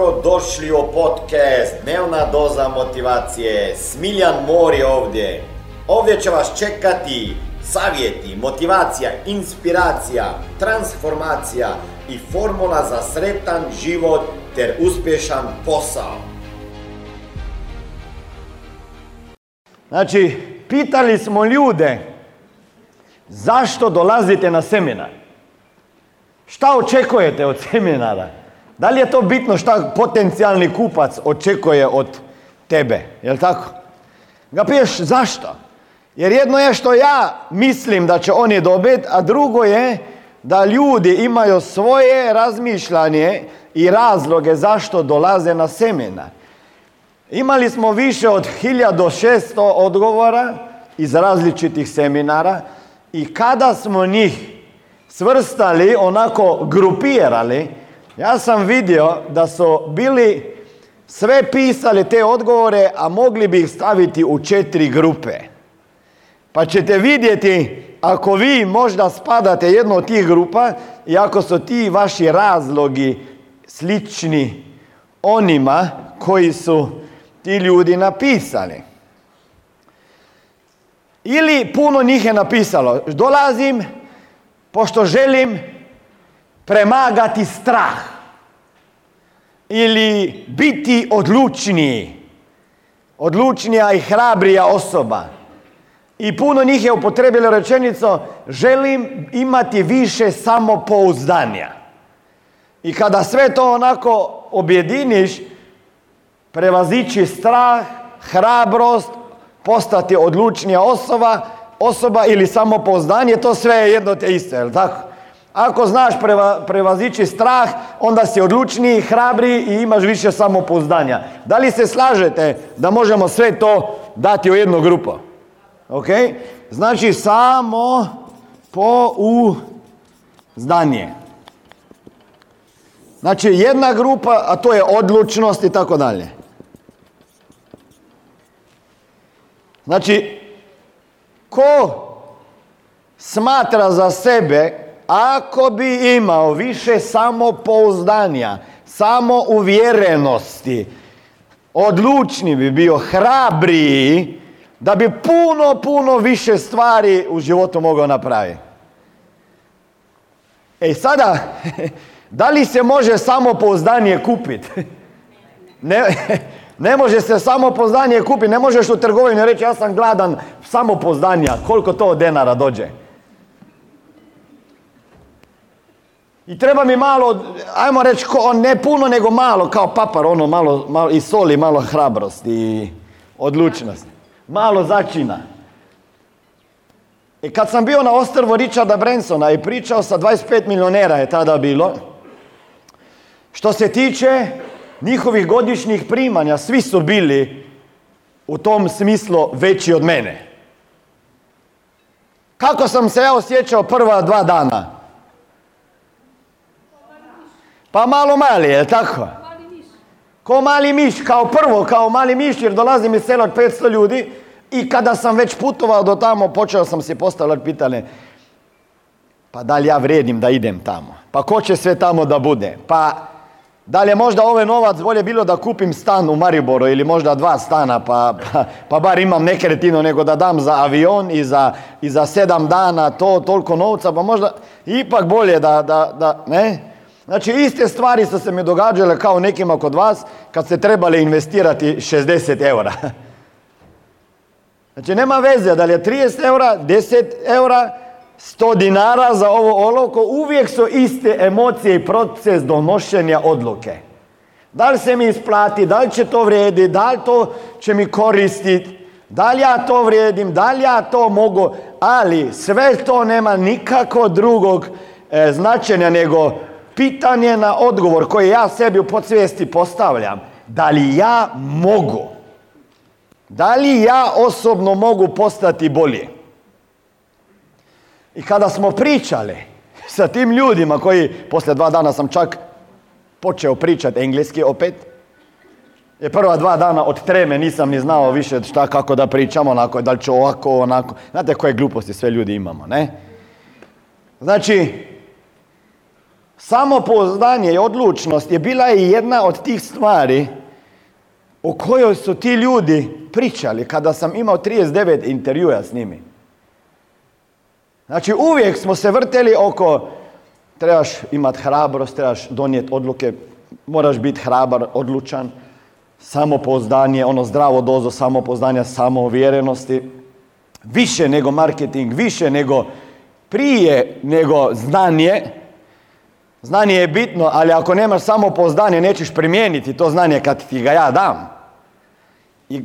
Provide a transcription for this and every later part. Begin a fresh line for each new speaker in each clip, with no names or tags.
Dobro došli u podcast Dnevna doza motivacije. Smiljan Mor je ovdje. Ovdje će vas čekati savjeti, motivacija, inspiracija, transformacija i formula za sretan život ter uspješan posao.
Znači, pitali smo ljude zašto dolazite na seminar? Šta očekujete od seminara? Da li je to bitno šta potencijalni kupac očekuje od tebe? Jel tako? Ga piješ zašto? Jer jedno je što ja mislim da će oni dobiti, a drugo je da ljudi imaju svoje razmišljanje i razloge zašto dolaze na seminar. Imali smo više od 1600 odgovora iz različitih seminara i kada smo njih svrstali, onako grupirali, ja sam vidio da su bili sve pisali te odgovore, a mogli bi ih staviti u četiri grupe. Pa ćete vidjeti ako vi možda spadate jednu od tih grupa i ako su ti vaši razlogi slični onima koji su ti ljudi napisali. Ili puno njih je napisalo, dolazim pošto želim premagati strah ili biti odlučniji, odlučnija i hrabrija osoba. I puno njih je upotrebilo rečenicu želim imati više samopouzdanja. I kada sve to onako objediniš, prevazići strah, hrabrost, postati odlučnija osoba, osoba ili samopouzdanje, to sve je jedno te isto, jel tako? Ako znaš preva, prevazići strah, onda si odlučniji, hrabri i imaš više samopouzdanja. Da li se slažete da možemo sve to dati u jednu grupu? Ok? Znači samo po u zdanje. Znači jedna grupa, a to je odlučnost i tako dalje. Znači, ko smatra za sebe ako bi imao više samopouzdanja, samouvjerenosti, odlučni bi bio, hrabriji, da bi puno, puno više stvari u životu mogao napraviti. E sada, da li se može samopouzdanje kupiti? Ne, ne može se samopouzdanje kupiti, ne možeš u trgovini reći ja sam gladan samopouzdanja, koliko to od denara dođe. I treba mi malo, ajmo reći, ne puno nego malo, kao papar, ono malo, malo i soli, malo hrabrost i odlučnost. Malo začina. I kad sam bio na ostrvu Richarda Bransona i pričao sa 25 milionera je tada bilo, što se tiče njihovih godišnjih primanja, svi su bili u tom smislu veći od mene. Kako sam se ja osjećao prva dva dana? Pa malo mali, je tako? Ko mali miš, kao prvo, kao mali miš, jer dolazim iz sela od 500 ljudi i kada sam već putovao do tamo, počeo sam si postavljati pitanje, pa da li ja vrijedim da idem tamo? Pa ko će sve tamo da bude? Pa da li je možda ovaj novac bolje bilo da kupim stan u Mariboru ili možda dva stana, pa, pa, pa bar imam nekretinu nego da dam za avion i za, i za sedam dana to, toliko novca, pa možda ipak bolje da, da, da ne? Znači, iste stvari su se mi događale kao nekima kod vas kad ste trebali investirati 60 eura. Znači, nema veze da li je 30 eura, 10 eura, 100 dinara za ovo olovko, uvijek su iste emocije i proces donošenja odluke. Da li se mi isplati, da li će to vrijedi, da li to će mi koristiti, da li ja to vrijedim, da li ja to mogu, ali sve to nema nikako drugog e, značenja nego pitanje na odgovor koji ja sebi u podsvijesti postavljam. Da li ja mogu? Da li ja osobno mogu postati bolje? I kada smo pričali sa tim ljudima koji, poslije dva dana sam čak počeo pričati engleski opet, je prva dva dana od treme nisam ni znao više šta kako da pričam, onako, da li ću ovako, onako. Znate koje gluposti sve ljudi imamo, ne? Znači, Samopouzdanje i odlučnost je bila i jedna od tih stvari o kojoj su ti ljudi pričali kada sam imao 39 intervjua s njimi. Znači uvijek smo se vrteli oko trebaš imati hrabrost, trebaš donijeti odluke, moraš biti hrabar, odlučan, samopouzdanje, ono zdravo dozo samopouzdanja, samouvjerenosti, više nego marketing, više nego prije nego znanje. Znanje je bitno, ali ako nemaš samopouzdanje, nećeš primijeniti to znanje kad ti ga ja dam. I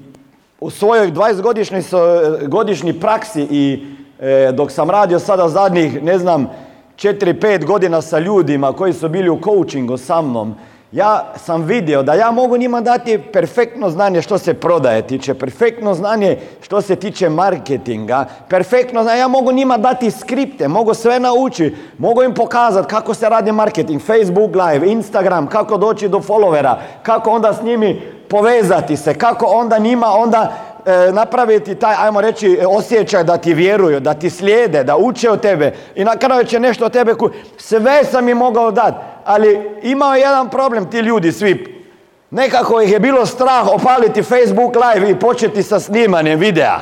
u svojoj 20 godišnji praksi i e, dok sam radio sada zadnjih, ne znam, 4-5 godina sa ljudima koji su bili u coachingu sa mnom, ja sam vidio da ja mogu njima dati perfektno znanje što se prodaje tiče, perfektno znanje što se tiče marketinga, perfektno znanje, ja mogu njima dati skripte, mogu sve naučiti, mogu im pokazati kako se radi marketing, Facebook live, Instagram, kako doći do followera, kako onda s njimi povezati se, kako onda njima onda e, napraviti taj, ajmo reći, osjećaj da ti vjeruju, da ti slijede, da uče od tebe i na kraju će nešto od tebe ku... Sve sam im mogao dati, ali imao jedan problem ti ljudi svi. Nekako ih je bilo strah opaliti Facebook live i početi sa snimanjem videa.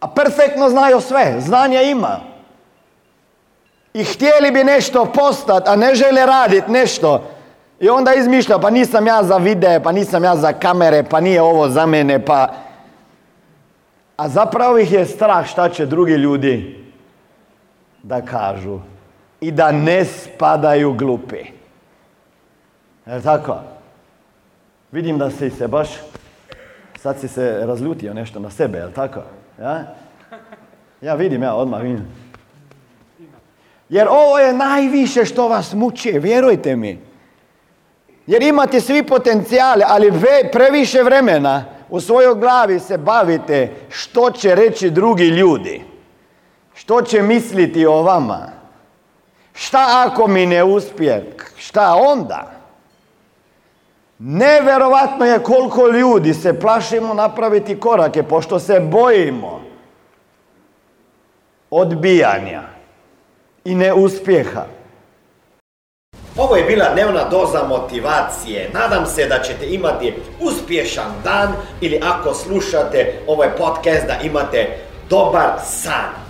A perfektno znaju sve, znanje ima. I htjeli bi nešto postati, a ne žele raditi nešto. I onda izmišlja, pa nisam ja za videe, pa nisam ja za kamere, pa nije ovo za mene, pa... A zapravo ih je strah šta će drugi ljudi da kažu. I da ne spadaju glupi. Je tako? Vidim da si se baš, sad si se razljutio nešto na sebe, je tako? Ja? Ja vidim, ja odmah vidim. Jer ovo je najviše što vas muči, vjerujte mi. Jer imate svi potencijale, ali previše vremena u svojoj glavi se bavite što će reći drugi ljudi. Što će misliti o vama. Šta ako mi ne uspije? Šta onda? Neverovatno je koliko ljudi se plašimo napraviti korake, pošto se bojimo odbijanja i neuspjeha.
Ovo je bila dnevna doza motivacije. Nadam se da ćete imati uspješan dan ili ako slušate ovaj podcast da imate dobar san.